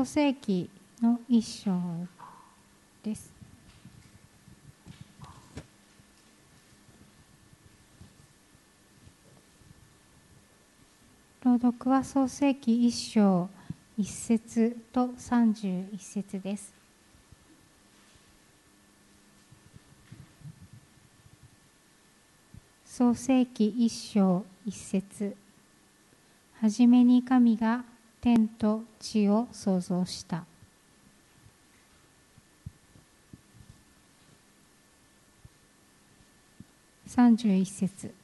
創世記の一章です。朗読は創世記一章一節と三十一節です。創世記一章一節はじめに神が天と地を創造した。31節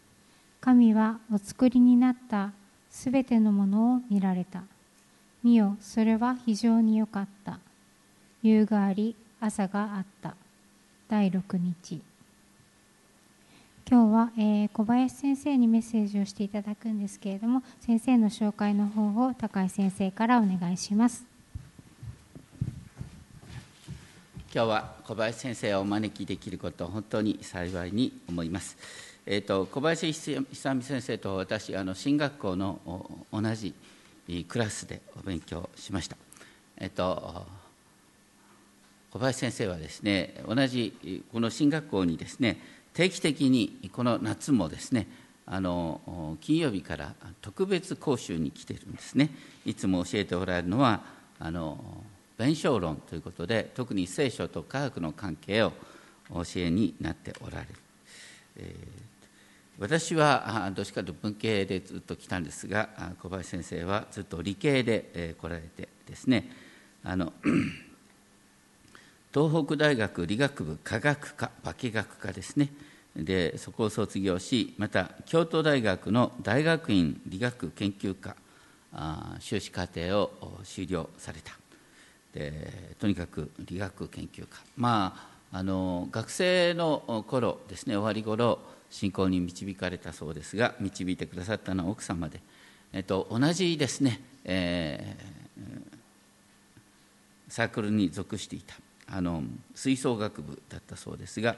神はお作りになったすべてのものを見られた。見よ、それは非常に良かった。夕があり、朝があった。第6日。今日は、えー小林先生にメッセージをしていただくんですけれども先生の紹介の方を高井先生からお願いします今日は小林先生をお招きできることを本当に幸いに思います。えー、と小林久美先生と私あの進学校の同じクラスでお勉強しました。えっ、と小林先生はですね同じこの進学校にですね定期的にこの夏もですねあの金曜日から特別講習に来てるんですね。いつも教えておられるのはあの弁証論ということで特に聖書と科学の関係を教えになっておられる、えー私はどっちかというと文系でずっと来たんですが小林先生はずっと理系で、来られてですね。あの東北大学理学部科学科化学科ですね。でそこを卒業しまた京都大学の大学院理学研究科修士課程を修了された。でとにかく理学研究科。まああの学生の頃ですね終わり頃信仰に導かれたそうですが導いてくださったのは奥様で、えっと、同じですね、えーサークルに属していた。あの吹奏楽部だったそうですが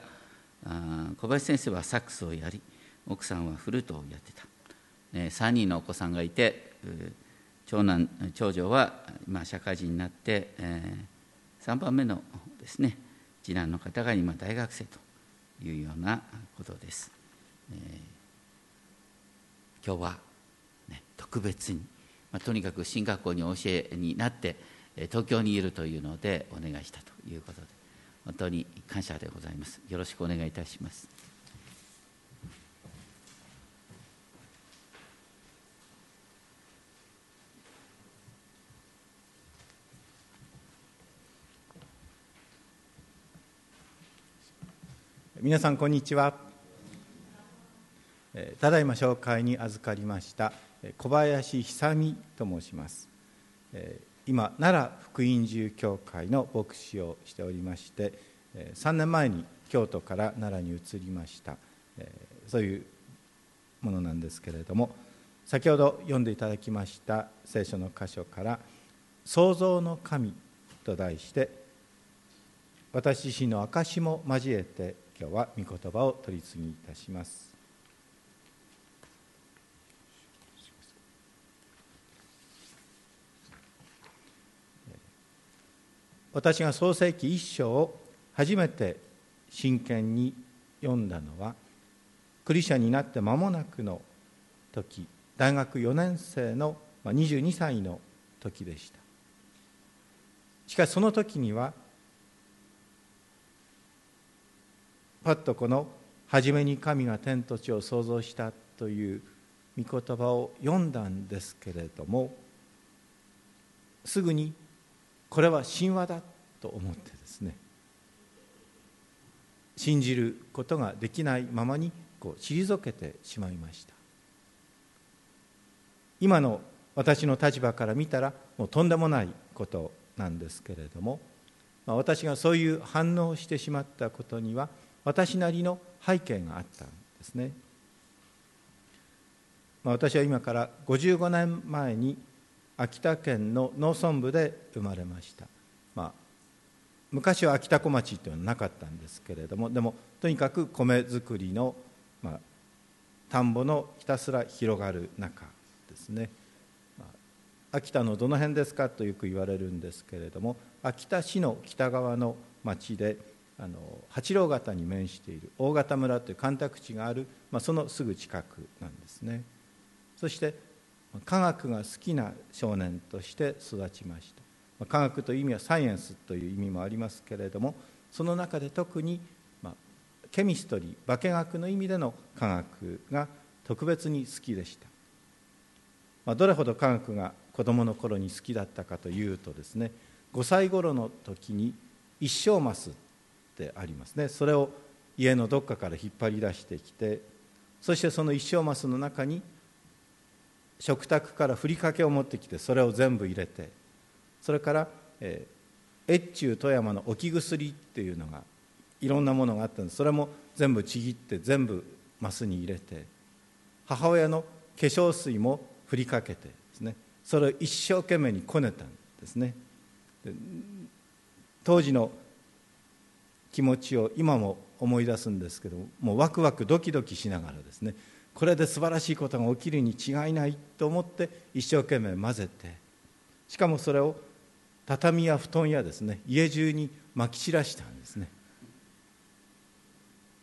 あ小林先生はサックスをやり奥さんはフルートをやってた、え3人のお子さんがいて長男長女は今社会人になって、え3番目のですね次男の方が今大学生というようなことです、えー今日は、ね、特別に、まあ、とにかく進学校に教えになって東京にいるというのでお願いしたと。いうことで本当に感謝でございます。よろしくお願いいたします。皆さんこんにちは。えーただいま紹介に預かりましたえー小林久美と申します。えー今奈良福音寺教会の牧師をしておりまして3年前に京都から奈良に移りました。そういうものなんですけれども先ほど読んでいただきました聖書の箇所から「創造の神」と題して私自身の証も交えて今日は御言葉を取り次ぎいたします。私が創世記一章を初めて真剣に読んだのはクリスチャになって間もなくの時大学4年生の22歳の時でした。しかしその時にはパッとこの「初めに神が天と地を創造した」という御言葉を読んだんですけれどもすぐにこれは神話だと思ってですね信じることができないままにこう退けてしまいました。今の私の立場から見たらもうとんでもないことなんですけれども、まあ私がそういう反応をしてしまったことには私なりの背景があったんですね、まあ私は今から55年前に秋田県の農村部で生まれました、まあ、昔は秋田小町というのはなかったんですけれどもでもとにかく米作りの、まあ、田んぼのひたすら広がる中ですね、まあ秋田のどの辺ですかとよく言われるんですけれども秋田市の北側の町であの八郎潟に面している大潟村という干拓地がある、まあ、そのすぐ近くなんですね。そして科学が好きな少年として育ちました。科学という意味はサイエンスという意味もありますけれどもその中で特に、まあ、ケミストリー化学の意味での科学が特別に好きでした、まあ、どれほど科学が子どもの頃に好きだったかというとですね5歳頃の時に一生マスってありますね。それを家のどっかから引っ張り出してきてそしてその一生マスの中に食卓からふりかけを持ってきてそれを全部入れてそれから、えー、越中富山の置き薬っていうのがいろんなものがあったんです。それも全部ちぎって全部マスに入れて母親の化粧水もふりかけてですね。それを一生懸命にこねたんですね。当時の気持ちを今も思い出すんですけどもうワクワクドキドキしながらですね。これで素晴らしいことが起きるに違いないと思って一生懸命混ぜてしかもそれを畳や布団やですね家中にまき散らしたんですね、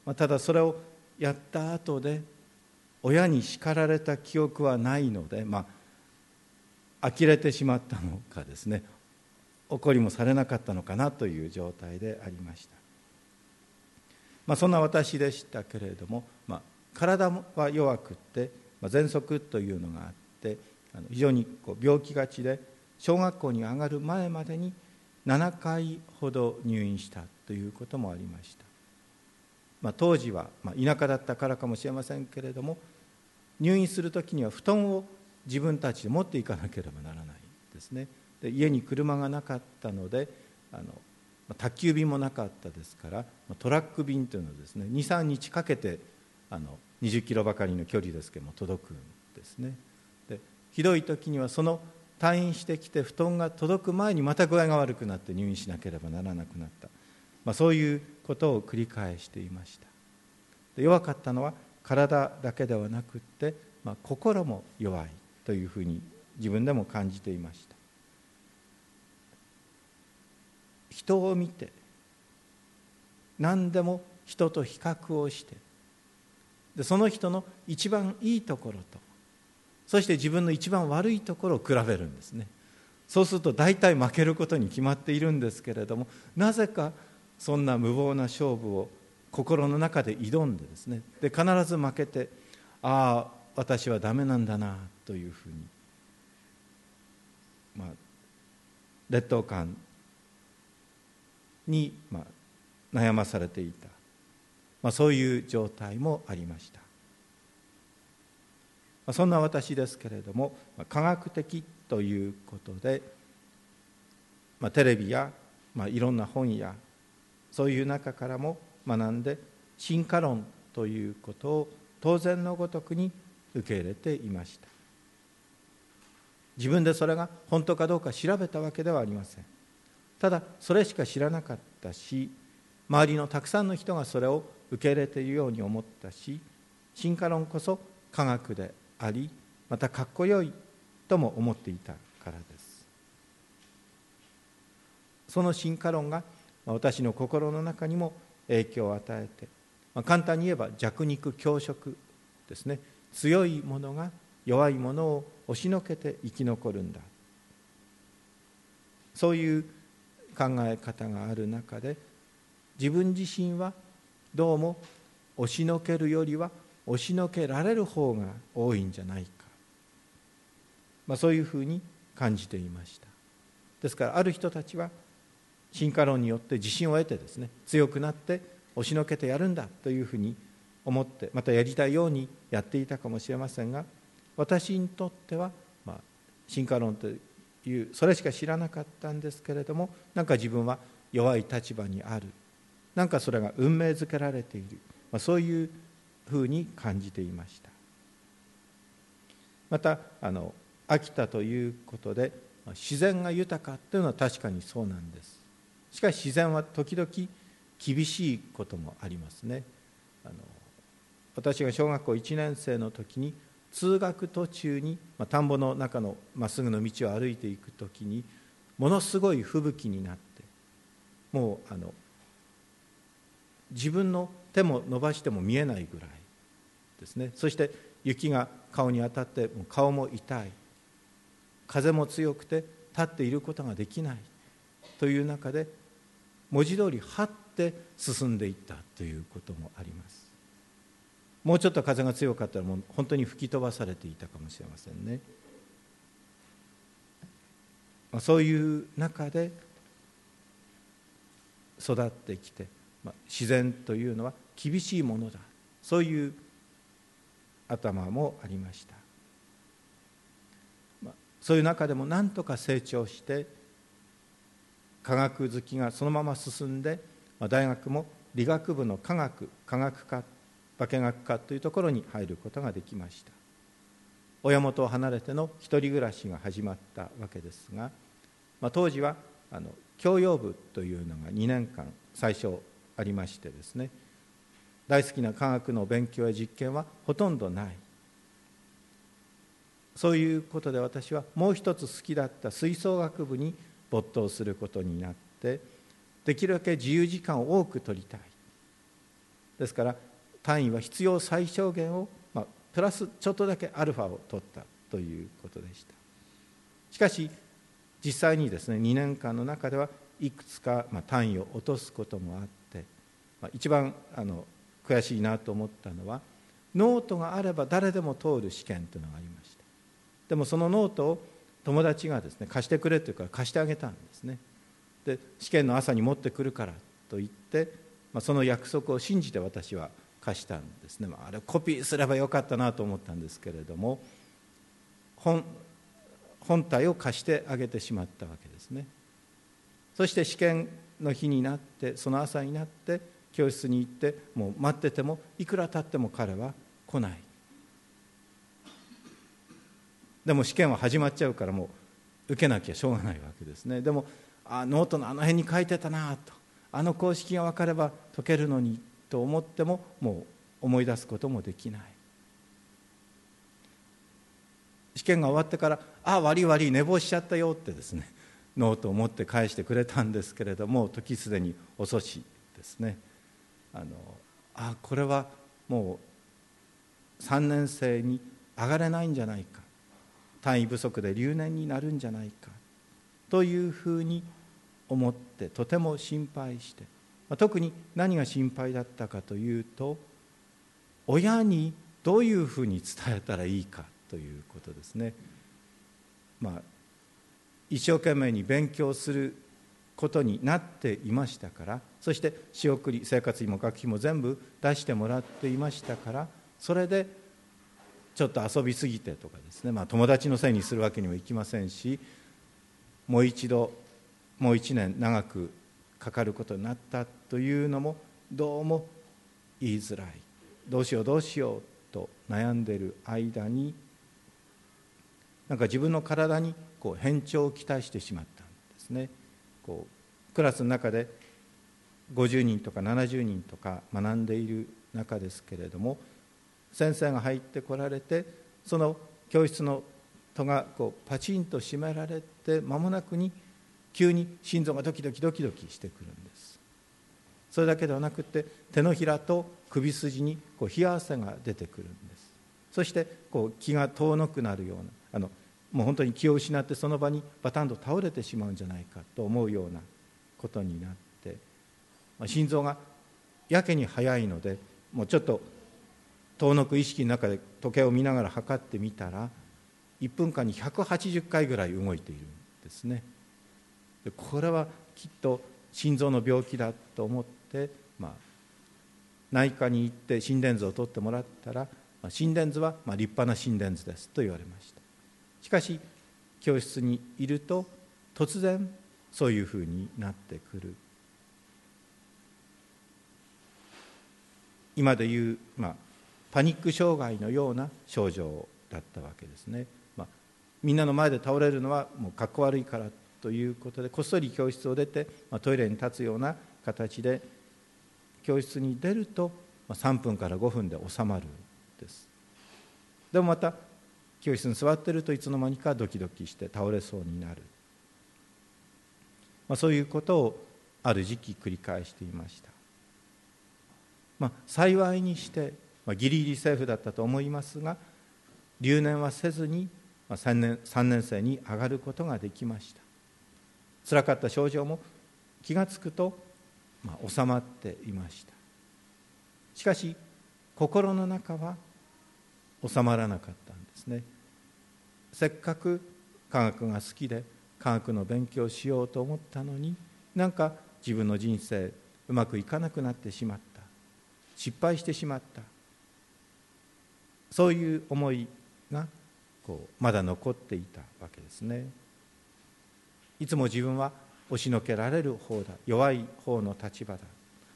まあ、ただそれをやった後で親に叱られた記憶はないのでまあ呆れてしまったのかですね怒りもされなかったのかなという状態でありました。まあ、そんな私でしたけれども、体は弱くって、まあ、喘息というのがあってあの非常にこう病気がちで小学校に上がる前までに7回ほど入院したということもありました、まあ、当時は、まあ、田舎だったからかもしれませんけれども入院する時には布団を自分たちで持っていかなければならないですね。で家に車がなかったのであの宅急便もなかったですからトラック便というのはですね23日かけてあの20キロばかりの距離ですけども届くんですね。でひどい時にはその退院してきて布団が届く前にまた具合が悪くなって入院しなければならなくなった、まあ、そういうことを繰り返していました。で弱かったのは体だけではなくって、まあ、心も弱いというふうに自分でも感じていました。人を見て何でも人と比較をしてでその人の一番いいところとそして自分の一番悪いところを比べるんですね。そうすると大体負けることに決まっているんですけれどもなぜかそんな無謀な勝負を心の中で挑んでですねで必ず負けてああ私はダメなんだなというふうに、まあ、劣等感に、まあ、悩まされていた、まあ、そういう状態もありました、まあ、そんな私ですけれども、まあ、科学的ということで、まあ、テレビや、まあ、いろんな本やそういう中からも学んで進化論ということを当然のごとくに受け入れていました。自分でそれが本当かどうか調べたわけではありません。ただそれしか知らなかったし周りのたくさんの人がそれを受け入れているように思ったし進化論こそ科学でありまたかっこよいとも思っていたからです。その進化論が私の心の中にも影響を与えて、まあ、簡単に言えば弱肉強食ですね。強いものが弱いものを押しのけて生き残るんだ。そういう考え方がある中で自分自身はどうも押しのけるよりは押しのけられる方が多いんじゃないか、まあ、そういうふうに感じていました。ですからある人たちは進化論によって自信を得てですね強くなって押しのけてやるんだというふうに思ってまたやりたいようにやっていたかもしれませんが私にとっては、まあ、進化論というそれしか知らなかったんですけれどもなんか自分は弱い立場にある。なんかそれが運命づけられている、まあ、そういうふうに感じていました。またあの秋田ということで自然が豊かというのは確かにそうなんです。しかし自然は時々厳しいこともありますね。あの私が小学校1年生の時に通学途中に、まあ、田んぼの中のまっすぐの道を歩いていく時にものすごい吹雪になってもうあの自分の手も伸ばしても見えないぐらいですね。そして雪が顔に当たってもう顔も痛い。風も強くて立っていることができない。という中で文字通り張って進んでいったということもあります。もうちょっと風が強かったらもう本当に吹き飛ばされていたかもしれませんね。そういう中で育ってきて自然というのは厳しいものだ。そういう頭もありました。そういう中でも何とか成長して科学好きがそのまま進んで大学も理学部の科学科学科化学科というところに入ることができました。親元を離れての一人暮らしが始まったわけですが、まあ、当時はあの教養部というのが2年間最初ありましてですね。大好きな科学の勉強や実験はほとんどない。そういうことで私はもう一つ好きだった吹奏楽部に没頭することになってできるだけ自由時間を多く取りたい。ですから単位は必要最小限を、まあ、プラスちょっとだけアルファを取ったということでした。しかし実際にですね2年間の中ではいくつか、ま、単位を落とすこともあって、一番あの悔しいなと思ったのはノートがあれば誰でも通る試験というのがありましたでもそのノートを友達がですね貸してくれというから貸してあげたんですね。で試験の朝に持ってくるからと言って、まあ、その約束を信じて私は貸したんですね、まあ、あれコピーすればよかったなと思ったんですけれども本本体を貸してあげてしまったわけですね。そして試験の日になってその朝になって教室に行ってもう待っててもいくら経っても彼は来ない。でも試験は始まっちゃうからもう受けなきゃしょうがないわけですね。でもあノートのあの辺に書いてたなと。あの公式が分かれば解けるのにと思ってももう思い出すこともできない。試験が終わってから「ああ悪い悪い寝坊しちゃったよ」ってですねノートを持って返してくれたんですけれども時すでに遅しですね。あのあこれはもう3年生に上がれないんじゃないか。単位不足で留年になるんじゃないか。というふうに思ってとても心配して。特に何が心配だったかというと親にどういうふうに伝えたらいいかということですね。まあ、一生懸命に勉強することになっていましたからそして仕送り生活費も学費も全部出してもらっていましたからそれでちょっと遊びすぎてとかですね、まあ、友達のせいにするわけにもいきませんしもう一度もう一年長くかかることになったというのもどうも言いづらい。どうしようどうしようと悩んでいる間になんか自分の体にこう変調をきたしてしまったんですね。こうクラスの中で50人とか70人とか学んでいる中ですけれども先生が入ってこられてその教室の戸がこうパチンと閉められて間もなくに急に心臓がドキドキドキドキしてくるんです。それだけではなくて手のひらと首筋にこう冷や汗が出てくるんです。そしてこう気が遠のくなるようなあのもう本当に気を失ってその場にバタンと倒れてしまうんじゃないかと思うようなことになって、まあ、心臓がやけに速いのでもうちょっと遠のく意識の中で時計を見ながら測ってみたら1分間に180回ぐらい動いているんですね。これはきっと心臓の病気だと思って、まあ、内科に行って心電図を取ってもらったら、まあ、心電図はま立派な心電図ですと言われました。しかし教室にいると突然そういうふうになってくる。今で言う、まあ、パニック障害のような症状だったわけですね、まあ、みんなの前で倒れるのはもうかっこ悪いからということでこっそり教室を出て、まあ、トイレに立つような形で教室に出ると、まあ、3分から5分で収まるです。でもまた教室に座ってるといつの間にかドキドキして倒れそうになる、まあ、そういうことをある時期繰り返していました、まあ、幸いにして、まあ、ギリギリセーフだったと思いますが留年はせずにまあ3年 ,3 年生に上がることができました。つらかった症状も気がつくと、まあ、収まっていました。しかし心の中は収まらなかったんですね。せっかく科学が好きで科学の勉強しようと思ったのになんか自分の人生うまくいかなくなってしまった。失敗してしまった。そういう思いがこうまだ残っていたわけですね。いつも自分は押しのけられる方だ。弱い方の立場だ。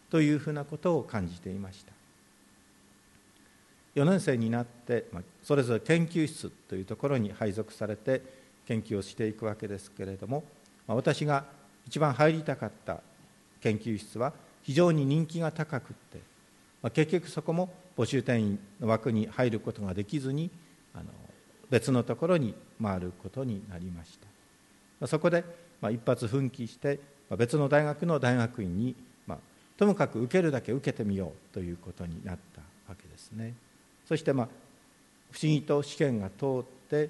というふうなことを感じていました。4年生になって、それぞれ研究室というところに配属されて研究をしていくわけですけれども、私が一番入りたかった研究室は非常に人気が高くって、結局そこも募集定員の枠に入ることができずに別のところに回ることになりましたそこで、一発奮起して別の大学の大学院に、ともかく受けるだけ受けてみようということになったわけですね。そしてまあ不思議と試験が通って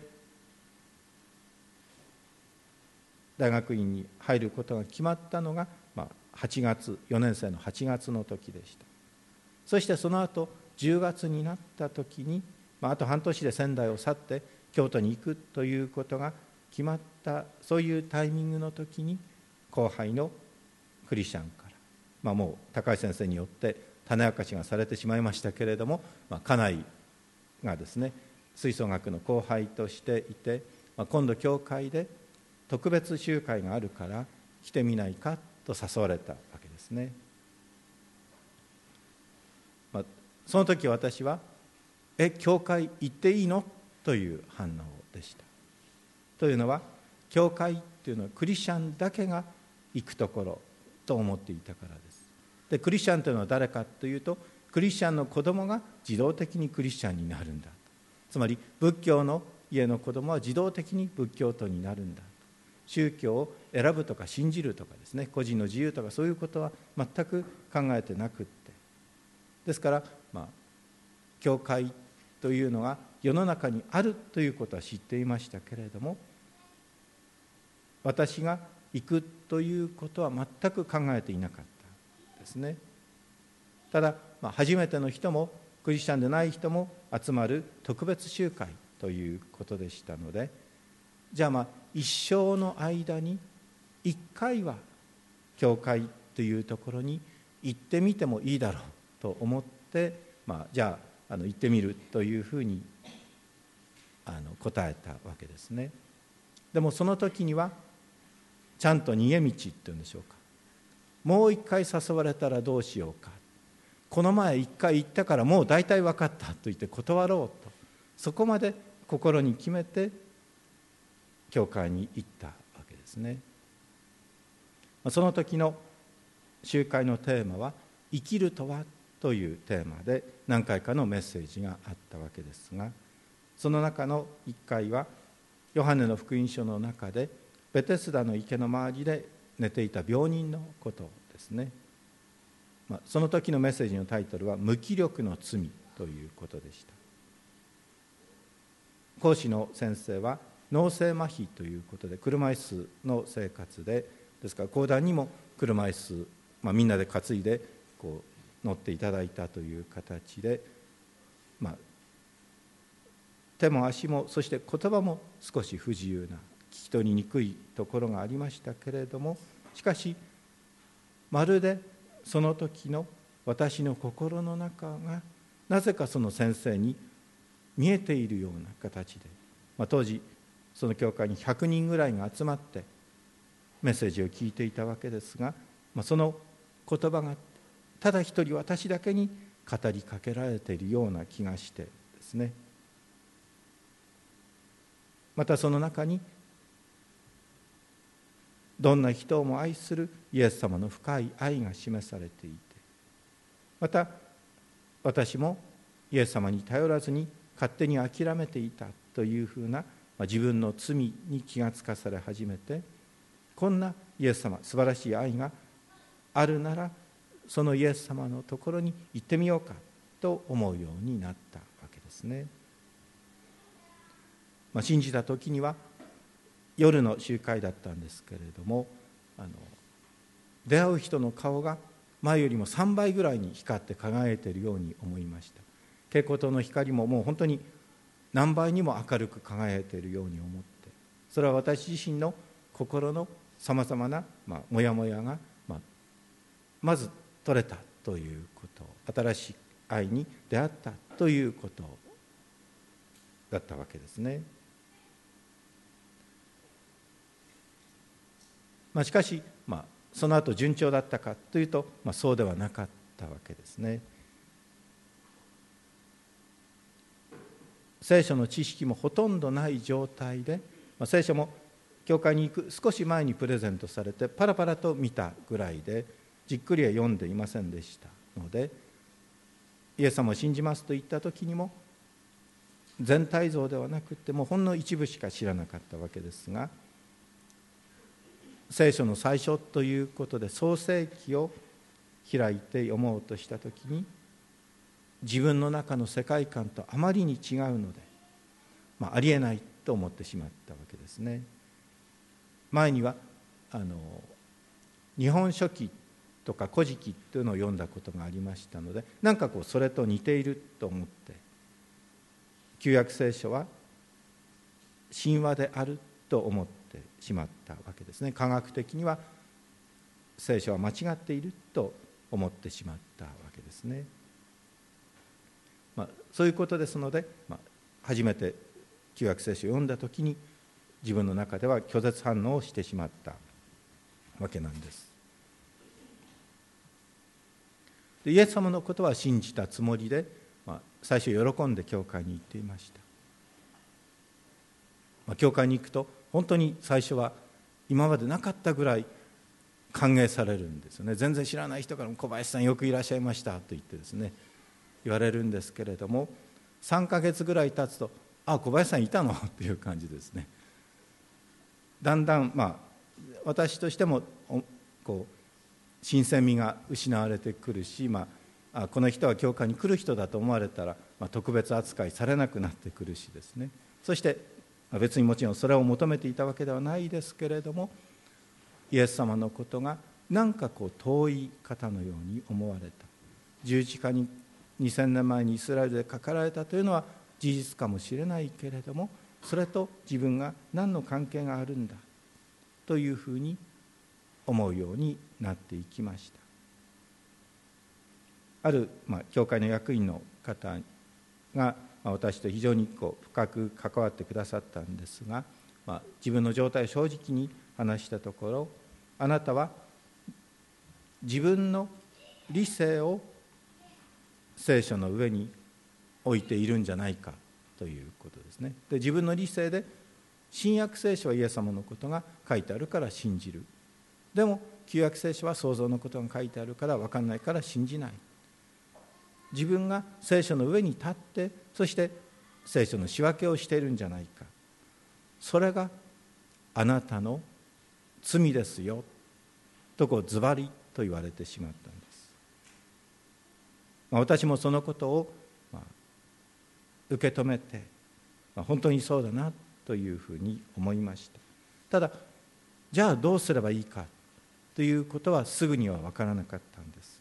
大学院に入ることが決まったのが、まあ、8月4年生の8月の時でした。そしてその後10月になった時に、まあ、あと半年で仙台を去って京都に行くということが決まったそういうタイミングの時に後輩のクリスチャンから、まあ、もう高橋先生によって種明かしがされてしまいましたけれども、まあ、家内がですね吹奏楽の後輩としていて、まあ、今度教会で特別集会があるから来てみないかと誘われたわけですね、まあ、その時私は「え教会行っていいの?」という反応でした。というのは教会っていうのはクリスチャンだけが行くところと思っていたからです。でクリスチャンというのは誰かというとクリスチャンの子供が自動的にクリスチャンになるんだ。つまり仏教の家の子供は自動的に仏教徒になるんだ。宗教を選ぶとか信じるとかですね個人の自由とかそういうことは全く考えてなくって。ですから、まあ、教会というのが世の中にあるということは知っていましたけれども私が行くということは全く考えていなかった。ですね。ただ、まあ、初めての人もクリスチャンでない人も集まる特別集会ということでしたのでじゃあまあ一生の間に一回は教会というところに行ってみてもいいだろうと思って、まあ、じゃああの行ってみるというふうにあの答えたわけですね。でもその時にはちゃんと逃げ道っていうんでしょうか。もう一回誘われたらどうしようか。この前一回行ったからもう大体分かったと言って断ろうと。そこまで心に決めて教会に行ったわけですね。その時の集会のテーマは「生きるとは?」というテーマで何回かのメッセージがあったわけですがその中の1回はヨハネの福音書の中でベテスダの池の周りで寝ていた病人のことですね、まあ、その時のメッセージのタイトルは「無気力の罪」ということでした。講師の先生は脳性麻痺ということで車椅子の生活でですから講談にも車椅子、まあ、みんなで担いでこう乗っていただいたという形で、まあ、手も足もそして言葉も少し不自由なき取りにくいところがありましたけれどもしかしまるでその時の私の心の中がなぜかその先生に見えているような形で、まあ、当時その教会に100人ぐらいが集まってメッセージを聞いていたわけですが、まあ、その言葉がただ一人私だけに語りかけられているような気がしてですね。またその中にどんな人をも愛するイエス様の深い愛が示されていてまた私もイエス様に頼らずに勝手に諦めていたというふうな、まあ、自分の罪に気がつかされ始めてこんなイエス様素晴らしい愛があるならそのイエス様のところに行ってみようかと思うようになったわけですね。まあ、信じた時には夜の集会だったんですけれどもあの出会う人の顔が前よりも3倍ぐらいに光って輝いているように思いました蛍光灯の光ももう本当に何倍にも明るく輝いているように思ってそれは私自身の心のさまざまな、ま、モヤモヤが、まあ、まず取れたということ新しい愛に出会ったということだったわけですね。まあ、しかし、まあ、その後順調だったかというと、まあ、そうではなかったわけですね。聖書の知識もほとんどない状態で、まあ、聖書も教会に行く少し前にプレゼントされてパラパラと見たぐらいでじっくりは読んでいませんでしたのでイエス様を信じますと言った時にも全体像ではなくてもうほんの一部しか知らなかったわけですが聖書の最初ということで創世記を開いて読もうとした時に自分の中の世界観とあまりに違うので、まあ、ありえないと思ってしまったわけですね。前にはあの日本書紀とか古事記というのを読んだことがありましたのでなんかこうそれと似ていると思って旧約聖書は神話であると思ってってしまったわけですね科学的には聖書は間違っていると思ってしまったわけですね。まあ、そういうことですので、まあ、初めて旧約聖書を読んだ時に自分の中では拒絶反応をしてしまったわけなんです。でイエス様のことは信じたつもりで、まあ、最初喜んで教会に行っていました。まあ、教会に行くと本当に最初は今までなかったぐらい歓迎されるんですよね。全然知らない人からも小林さんよくいらっしゃいましたと言ってですね言われるんですけれども3ヶ月ぐらい経つとあ小林さんいたの？っていう感じですね。だんだんまあ私としてもこう新鮮味が失われてくるし、まあ、この人は教会に来る人だと思われたら、まあ、特別扱いされなくなってくるしですね。そして別にもちろんそれを求めていたわけではないですけれどもイエス様のことがなんかこう遠い方のように思われた。十字架に2000年前にイスラエルでかかられたというのは事実かもしれないけれどもそれと自分が何の関係があるんだというふうに思うようになっていきました。ある、まあ、教会の役員の方がま、私と非常にこう深く関わってくださったんですが、まあ、自分の状態を正直に話したところあなたは自分の理性を聖書の上に置いているんじゃないかということですね。で自分の理性で新約聖書はイエス様のことが書いてあるから信じる。でも旧約聖書は創造のことが書いてあるから分かんないから信じない。自分が聖書の上に立ってそして聖書の仕分けをしているんじゃないか。それがあなたの罪ですよ。とこうズバリと言われてしまったんです、まあ、私もそのことを、まあ、受け止めて、まあ、本当にそうだなというふうに思いました。ただじゃあどうすればいいか。ということはすぐには分からなかったんです、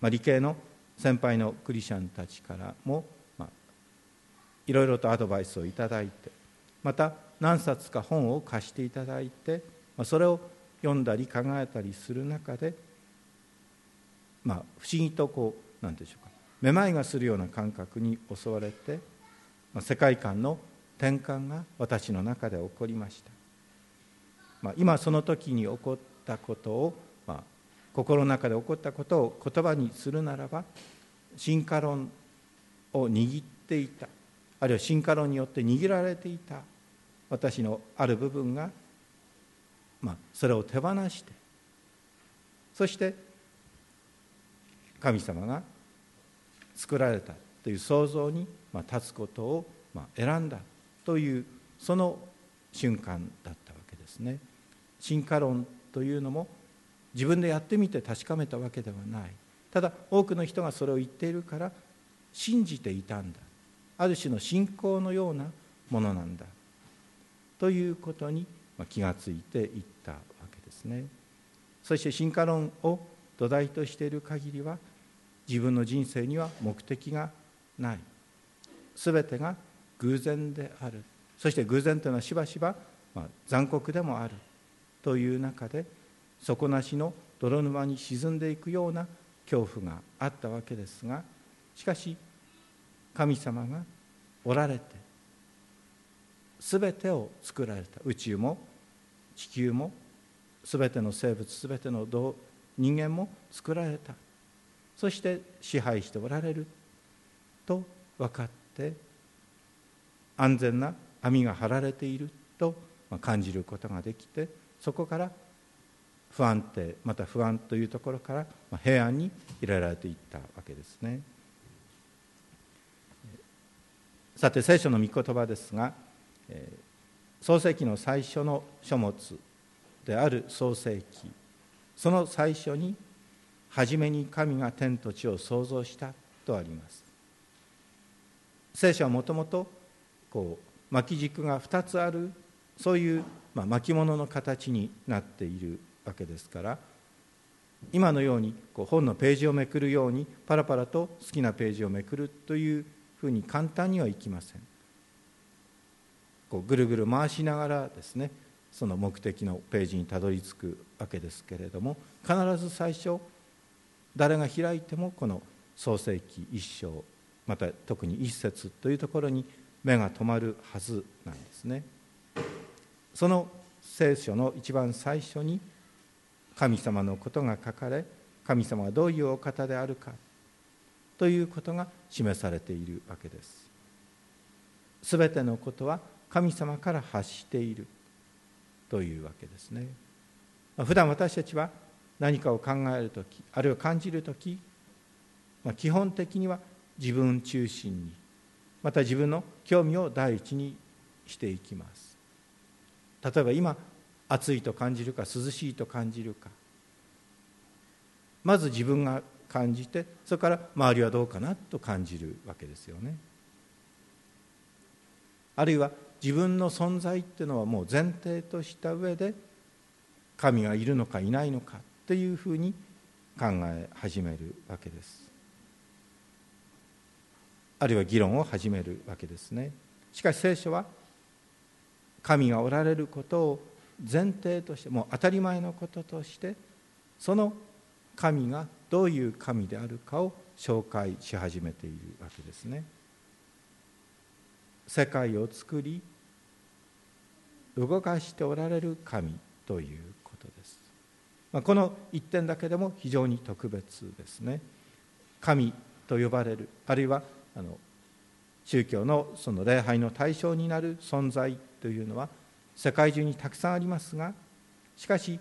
まあ、理系の先輩のクリスチャンたちからも、まあ、いろいろとアドバイスをいただいてまた何冊か本を貸していただいて、まあ、それを読んだり考えたりする中で、まあ、不思議とこう何でしょうかめまいがするような感覚に襲われて、まあ、世界観の転換が私の中で起こりました、まあ、今その時に起こったことを、心の中で起こったことを言葉にするならば進化論を握っていたあるいは進化論によって握られていた私のある部分が、まあ、それを手放してそして神様が作られたという想像に立つことを選んだというその瞬間だったわけですね。進化論というのも自分でやってみて確かめたわけではない。ただ多くの人がそれを言っているから信じていたんだ。ある種の信仰のようなものなんだ。ということに気がついていったわけですね。そして進化論を土台としている限りは自分の人生には目的がない。全てが偶然である。そして偶然というのはしばしば、まあ、残酷でもある。という中で底なしの泥沼に沈んでいくような恐怖があったわけですがしかし神様がおられて全てを作られた。宇宙も地球も全ての生物全ての人間も作られた。そして支配しておられる。と分かって安全な網が張られている。と感じることができてそこから不安定また不安というところから平安に入れられていったわけですね。さて聖書の御言葉ですが創世記の最初の書物である創世記。その最初に初めに神が天と地を創造したとあります。聖書はもともとこう巻き軸が2つあるそういう、まあ、巻物の形になっているわけですから今のようにこう本のページをめくるようにパラパラと好きなページをめくるというふうに簡単にはいきませんこうぐるぐる回しながらですねその目的のページにたどり着くわけですけれども必ず最初誰が開いてもこの創世記一章また特に一節というところに目が留まるはずなんですね。その聖書の一番最初に神様のことが書かれ神様がどういうお方であるかということが示されているわけです。すべてのことは神様から発しているというわけですね。普段私たちは何かを考える時あるいは感じる時、まあ、基本的には自分中心にまた自分の興味を第一にしていきます例えば今暑いと感じるか涼しいと感じるか。まず自分が感じてそれから周りはどうかなと感じるわけですよね。あるいは自分の存在っていうのはもう前提とした上で神がいるのかいないのかというふうに考え始めるわけです。あるいは議論を始めるわけですね。しかし聖書は神がおられることを前提としてもう当たり前のこととしてその神がどういう神であるかを紹介し始めているわけですね。世界を作り動かしておられる神ということです。まあこの一点だけでも非常に特別ですね。神と呼ばれるあるいはあの宗教のその礼拝の対象になる存在というのは世界中にたくさんありますがしかし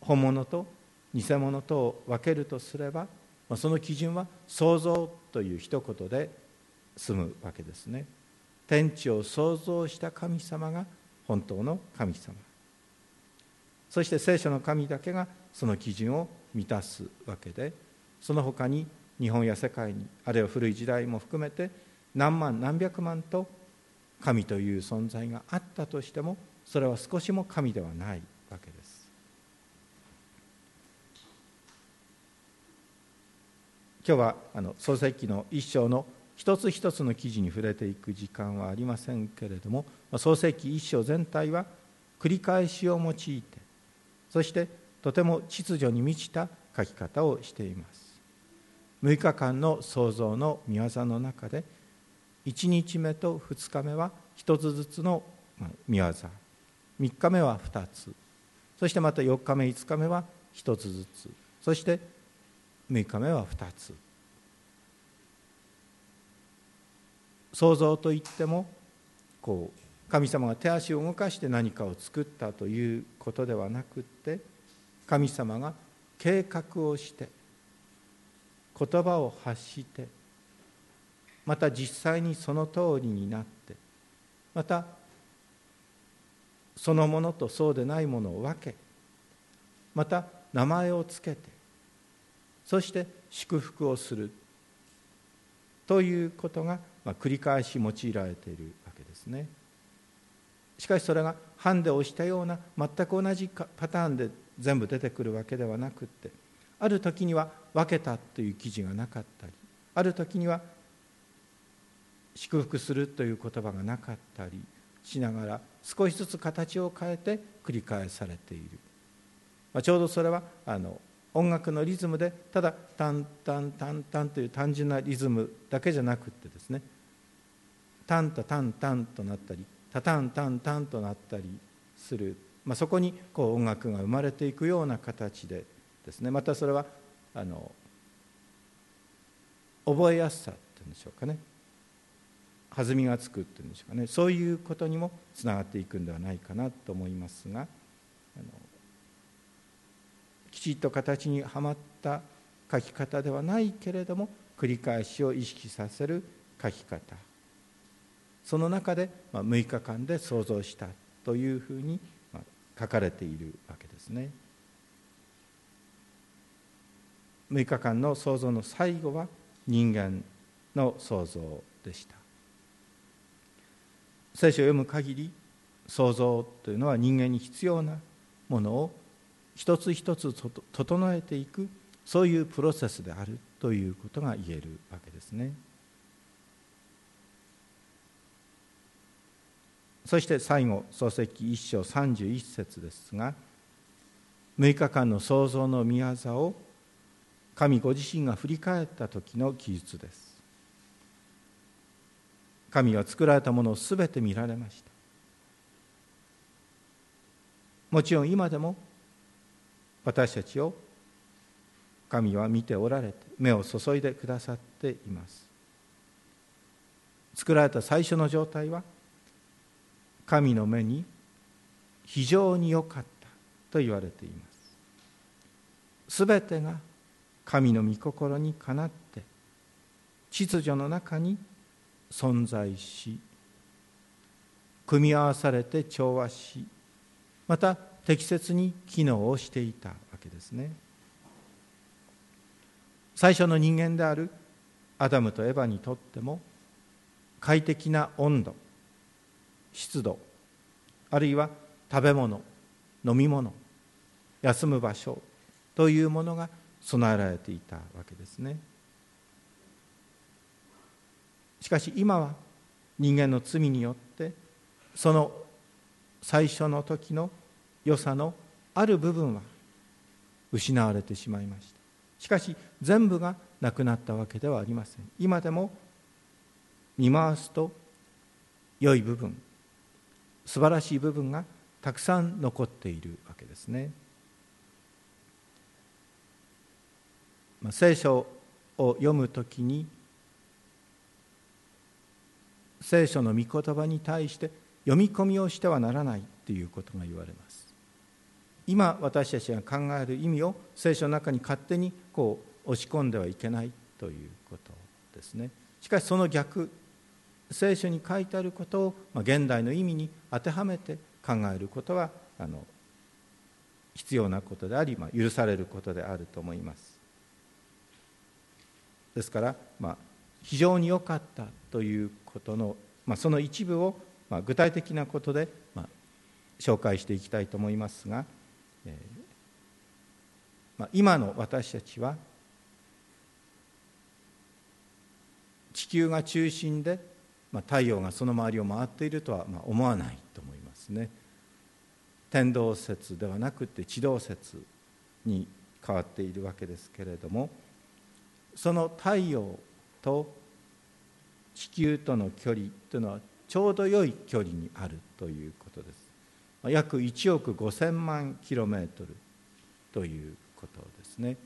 本物と偽物とを分けるとすればその基準は創造という一言で済むわけですね。天地を創造した神様が本当の神様。そして聖書の神だけがその基準を満たすわけでその他に日本や世界にあるいは古い時代も含めて何万何百万と神という存在があったとしてもそれは少しも神ではないわけです。今日はあの創世記の一章の一つ一つの記事に触れていく時間はありませんけれども創世記一章全体は繰り返しを用いてそしてとても秩序に満ちた書き方をしています。6日間の創造の御業の中で1日目と2日目は1つ。ずつの御業3日目は2つ。そしてまた4日目5日目は1つ。ずつそして6日目は2つ。創造といってもこう神様が手足を動かして何かを作ったということではなくって神様が計画をして言葉を発してまた実際にその通りになってまたそのものとそうでないものを分けまた名前をつけてそして祝福をするということが、まあ、繰り返し用いられているわけですね。しかしそれがハンデを押したような全く同じパターンで全部出てくるわけではなくってある時には分けたという記事がなかったりある時には祝福するという言葉がなかったりしながら少しずつ形を変えて繰り返されている、まあ、ちょうどそれはあの音楽のリズムでただタンタンタンタンという単純なリズムだけじゃなくってですね。タンタタンタンとなったりタタンタンタンとなったりする、まあ、そこにこう音楽が生まれていくような形でですね。またそれはあの覚えやすさっていうんでしょうかね。弾みがつくっていうんでしょうかね。そういうことにもつながっていくんではないかなと思いますがきちっと形にはまった書き方ではないけれども繰り返しを意識させる書き方。その中でまあ6日間で想像したというふうにまあ書かれているわけですね。6日間の創造の最後は人間の創造でした。聖書を読む限り創造というのは人間に必要なものを一つ一つ整えていくそういうプロセスであるということが言えるわけですね。そして最後漱石一章31節ですが6日間の創造の御業を神ご自身が振り返った時の記述です。神は作られたものを全て見られました。もちろん今でも私たちを神は見ておられて目を注いでくださっています。作られた最初の状態は神の目に非常に良かったと言われています。すべてが神の御心にかなって秩序の中に存在し組み合わされて調和しまた適切に機能をしていたわけですね。最初の人間であるアダムとエヴァにとっても快適な温度湿度あるいは食べ物飲み物休む場所というものが備えられていたわけですね。しかし今は人間の罪によってその最初の時の良さのある部分は失われてしまいました。しかし全部がなくなったわけではありません。今でも見回すと良い部分素晴らしい部分がたくさん残っているわけですね。まあ、聖書を読むときに聖書の御言葉に対して読み込みをしてはならないということが言われます。今私たちが考える意味を聖書の中に勝手にこう押し込んではいけないということですね。しかしその逆聖書に書いてあることを、まあ、現代の意味に当てはめて考えることはあの必要なことであり、まあ、許されることであると思います。ですから、まあ、非常に良かったということの、まあ、その一部を、まあ、具体的なことで、まあ、紹介していきたいと思いますが、えーまあ、今の私たちは地球が中心で、まあ、太陽がその周りを回っているとは、まあ、思わないと思いますね。天動説ではなくて地動説に変わっているわけですけれどもその太陽と地球との距離というのはちょうど良い距離にあるということです。約1億5000万キロメートルということですね。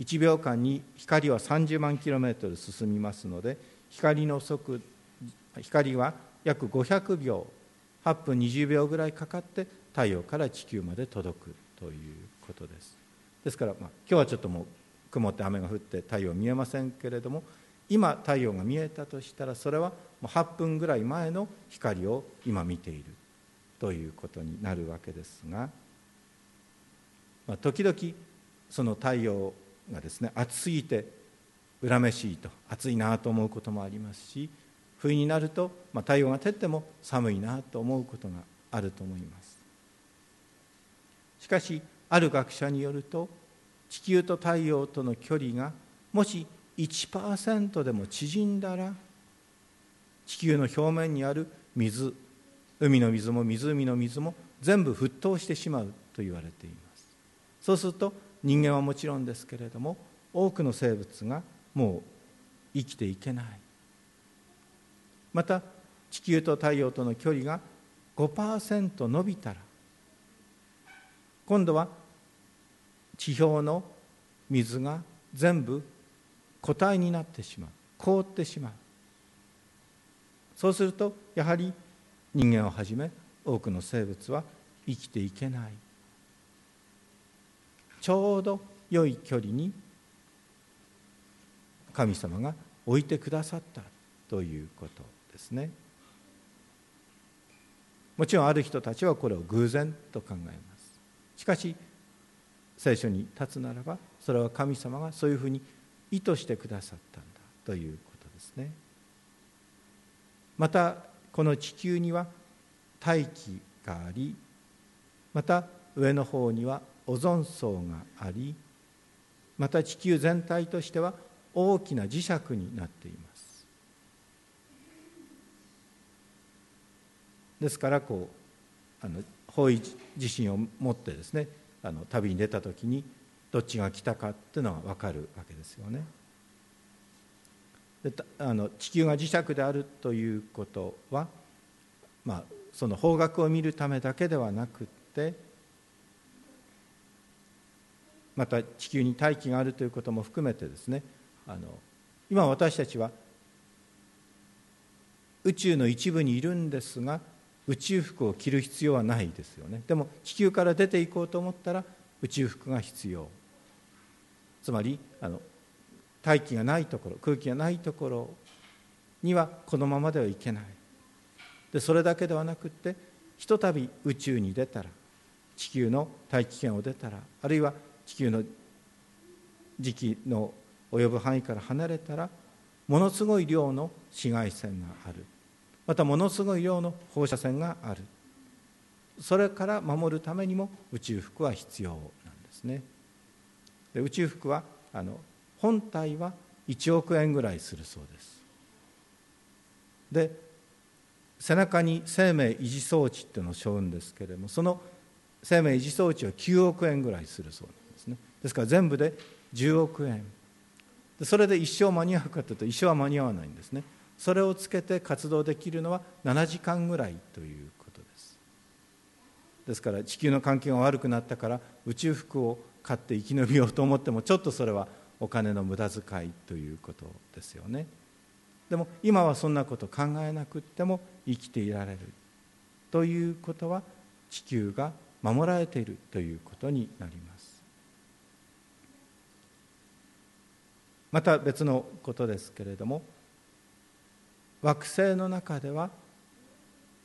1秒間に光は30万キロメートル進みますので光の速光は約500秒8分20秒ぐらいかかって太陽から地球まで届くということです。ですから、まあ、今日はちょっともう曇って雨が降って太陽見えませんけれども今太陽が見えたとしたらそれは8分ぐらい前の光を今見ているということになるわけですが、まあ、時々その太陽がですね暑すぎて恨めしいと暑いなと思うこともありますし冬になると、まあ、太陽が照っても寒いなと思うことがあると思います。しかしある学者によると地球と太陽との距離がもし1%でも縮んだら地球の表面にある水海の水も湖の水も全部沸騰してしまうと言われています。そうすると人間はもちろんですけれども多くの生物がもう生きていけない。また地球と太陽との距離が5%伸びたら今度は地表の水が全部固体になってしまう。凍ってしまう。そうするとやはり人間をはじめ多くの生物は生きていけない。ちょうど良い距離に神様が置いてくださったということですね。もちろんある人たちはこれを偶然と考えます。しかし聖書に立つならばそれは神様がそういうふうに意図してくださったんだということですね。またこの地球には大気がありまた上の方にはオゾン層がありまた地球全体としては大きな磁石になっています。ですからこうあの方位自身を持ってですねあの旅に出た時にどっちが来たかっていうのが分かるわけですよね。であの地球が磁石であるということは、まあ、その方角を見るためだけではなくってまた地球に大気があるということも含めてですねあの今私たちは宇宙の一部にいるんですが宇宙服を着る必要はないですよねでも地球から出ていこうと思ったら宇宙服が必要つまりあの大気がないところ空気がないところにはこのままではいけない。でそれだけではなくってひとたび宇宙に出たら地球の大気圏を出たらあるいは地球の時期の及ぶ範囲から離れたらものすごい量の紫外線がある。またものすごい量の放射線がある。それから守るためにも宇宙服は必要なんですね。で宇宙服はあの本体は1億円ぐらいするそうです。で背中に生命維持装置っていうのを背負うんですけれどもその生命維持装置は9億円ぐらいするそうなんですね。ですから全部で10億円。それで一生間に合うかというと一生は間に合わないんですね。それをつけて活動できるのは7時間ぐらいということです。ですから地球の環境が悪くなったから宇宙服を買って生き延びようと思ってもちょっとそれはお金の無駄遣いということですよね。でも今はそんなこと考えなくっても生きていられるということは地球が守られているということになります。また別のことですけれども惑星の中では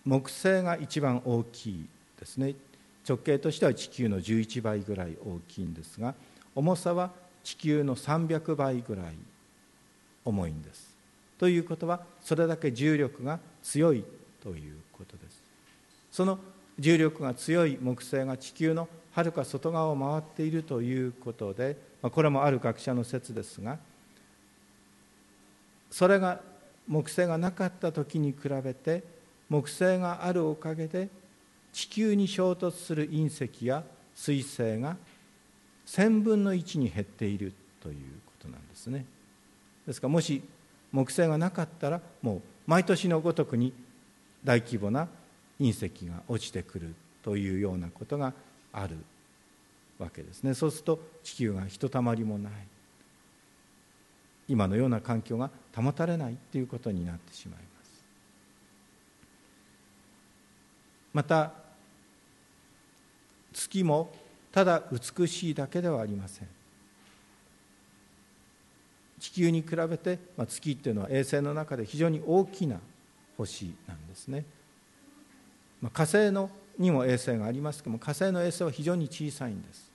木星が一番大きいですね。直径としては地球の11倍ぐらい大きいんですが重さは地球の300倍ぐらい重いんです。ということはそれだけ重力が強いということです。その重力が強い木星が地球のはるか外側を回っているということでこれもある学者の説ですがそれが木星がなかった時に比べて木星があるおかげで地球に衝突する隕石や彗星が1000分の1に減っているということなんですね。ですからもし木星がなかったらもう毎年のごとくに大規模な隕石が落ちてくるというようなことがあるわけですね。そうすると地球がひとたまりもない。今のような環境が保たれないということになってしまいます。また月もただ美しいだけではありません。地球に比べて、まあ、月っていうのは衛星の中で非常に大きな星なんですね、まあ、火星のにも衛星がありますけども火星の衛星は非常に小さいんです。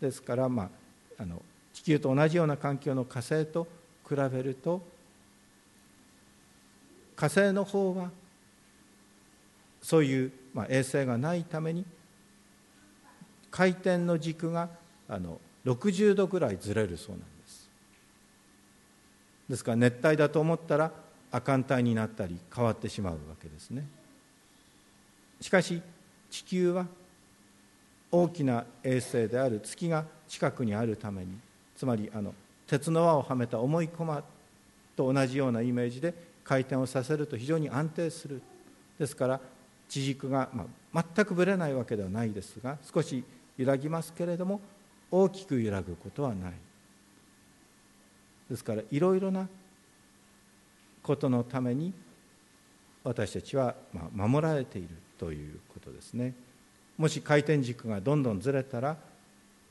ですから、まあ、あの地球と同じような環境の火星と比べると火星の方はそういう、まあ、衛星がないために回転の軸があの60度ぐらいずれるそうなんです。ですから熱帯だと思ったら亜寒帯になったり変わってしまうわけですね。しかし地球は大きな衛星である月が近くにあるためにつまりあの鉄の輪をはめた重い駒と同じようなイメージで回転をさせると非常に安定する。ですから地軸が、まあ、全くぶれないわけではないですが少し揺らぎますけれども大きく揺らぐことはない。ですからいろいろなことのために私たちは守られているということですね。もし回転軸がどんどんずれたら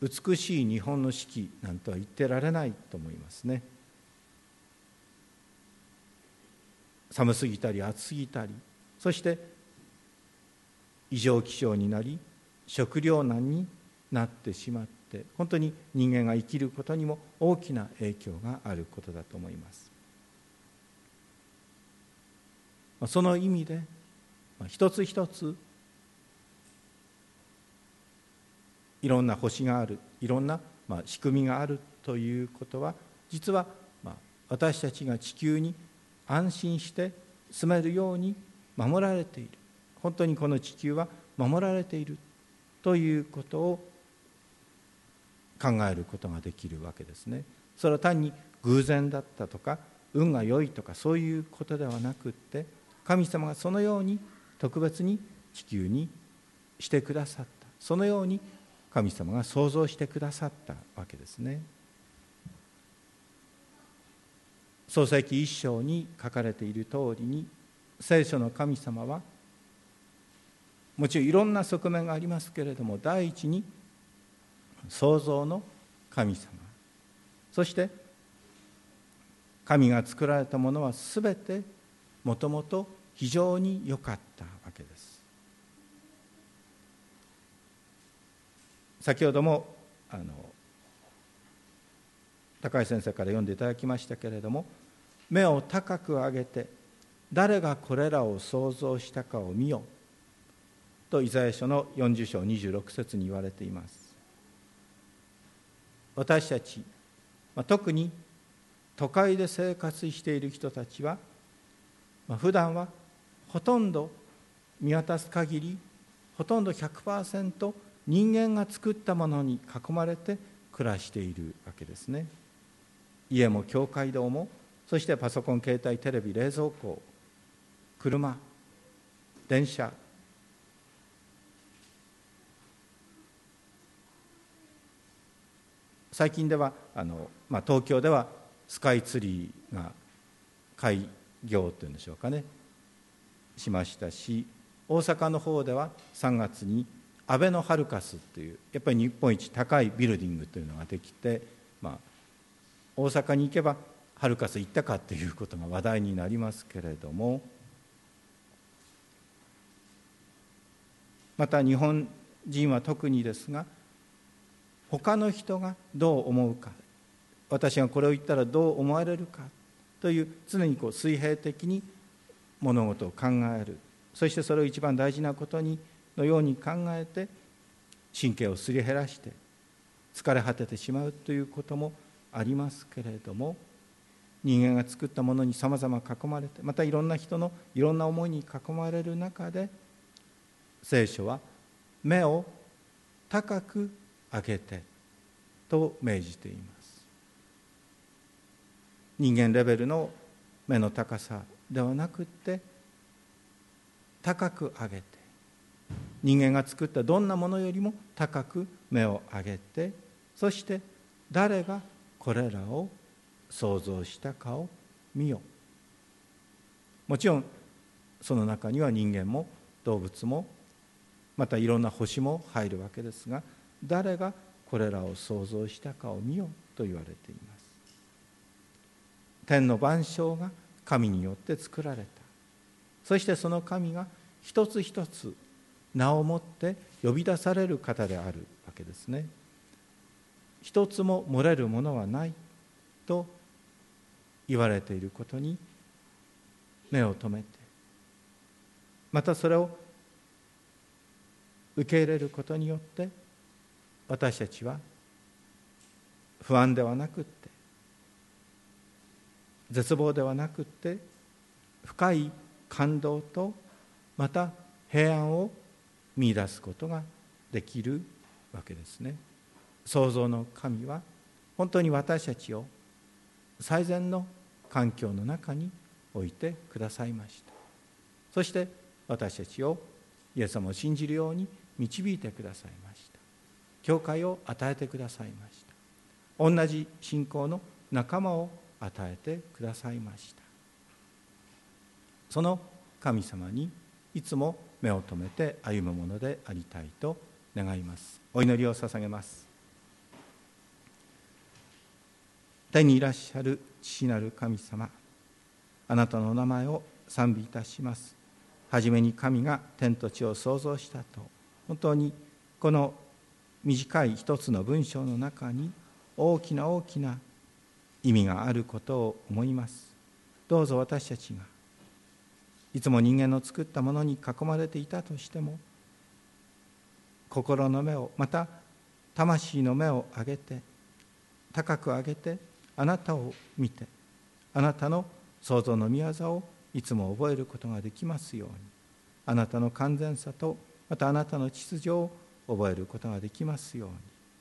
美しい日本の四季なんとは言ってられないと思いますね。寒すぎたり暑すぎたりそして異常気象になり食糧難になってしまって本当に人間が生きることにも大きな影響があることだと思います。その意味で一つ一ついろんな星があるいろんな仕組みがあるということは実は私たちが地球に安心して住めるように守られている。本当にこの地球は守られている。ということを考えることができるわけですね。それは単に偶然だったとか運が良いとかそういうことではなくって神様がそのように特別に地球にしてくださったそのように神様が創造してくださったわけですね。創世記一章に書かれている通りに聖書の神様はもちろんいろんな側面がありますけれども第一に創造の神様。そして神が作られたものは全てもともと非常に良かったわけです。先ほどもあの高井先生から読んでいただきましたけれども目を高く上げて誰がこれらを想像したかを見よとイザヤ書の40章26節に言われています。私たちまあ特に都会で生活している人たちはまあ普段はほとんど見渡す限りほとんど100%人間が作ったものに囲まれて暮らしているわけですね。家も教会堂もそしてパソコン携帯テレビ冷蔵庫車電車最近ではあの、まあ、東京ではスカイツリーが開業というんでしょうかね。しましたし大阪の方では3月にアベノハルカスというやっぱり日本一高いビルディングというのができて、まあ、大阪に行けばハルカス行ったかということが話題になりますけれどもまた日本人は特にですが他の人がどう思うか。私がこれを言ったらどう思われるか。という常にこう水平的に物事を考える。そしてそれを一番大事なことにのように考えて神経をすり減らして疲れ果ててしまうということもありますけれども人間が作ったものにさまざま囲まれてまたいろんな人のいろんな思いに囲まれる中で聖書は目を高く上げてと命じています。人間レベルの目の高さではなくって高く上げて人間が作ったどんなものよりも高く目を上げてそして誰がこれらを想像したかを見よもちろんその中には人間も動物もまたいろんな星も入るわけですが誰がこれらを想像したかを見よと言われています。天の万象が神によって作られた。そしてその神が一つ一つ名をもって呼び出される方であるわけですね。一つも漏れるものはないと言われていることに目を留めてまたそれを受け入れることによって私たちは不安ではなくって絶望ではなくって深い感動とまた平安を見いだすことができるわけですね。創造の神は本当に私たちを最善の環境の中に置いてくださいました。そして私たちをイエス様を信じるように導いてくださいました。教会を与えてくださいました。同じ信仰の仲間を与えてくださいました。その神様にいつも目を留めて歩むものでありたいと願います。お祈りを捧げます。天にいらっしゃる父なる神様あなたのお名前を賛美いたします。初めに神が天と地を創造したと本当にこの短い一つの文章の中に大きな大きな意味があることを思います。どうぞ私たちがいつも人間の作ったものに囲まれていたとしても心の目をまた魂の目を上げて高く上げてあなたを見てあなたの創造の御業をいつも覚えることができますようにあなたの完全さとまたあなたの秩序を覚えることができますように。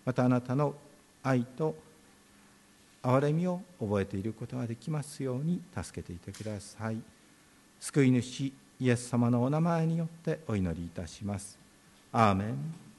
またあなたの愛と憐れみを覚えていることができますように助けていてください。救い主イエス様のお名前によってお祈りいたします。アーメン。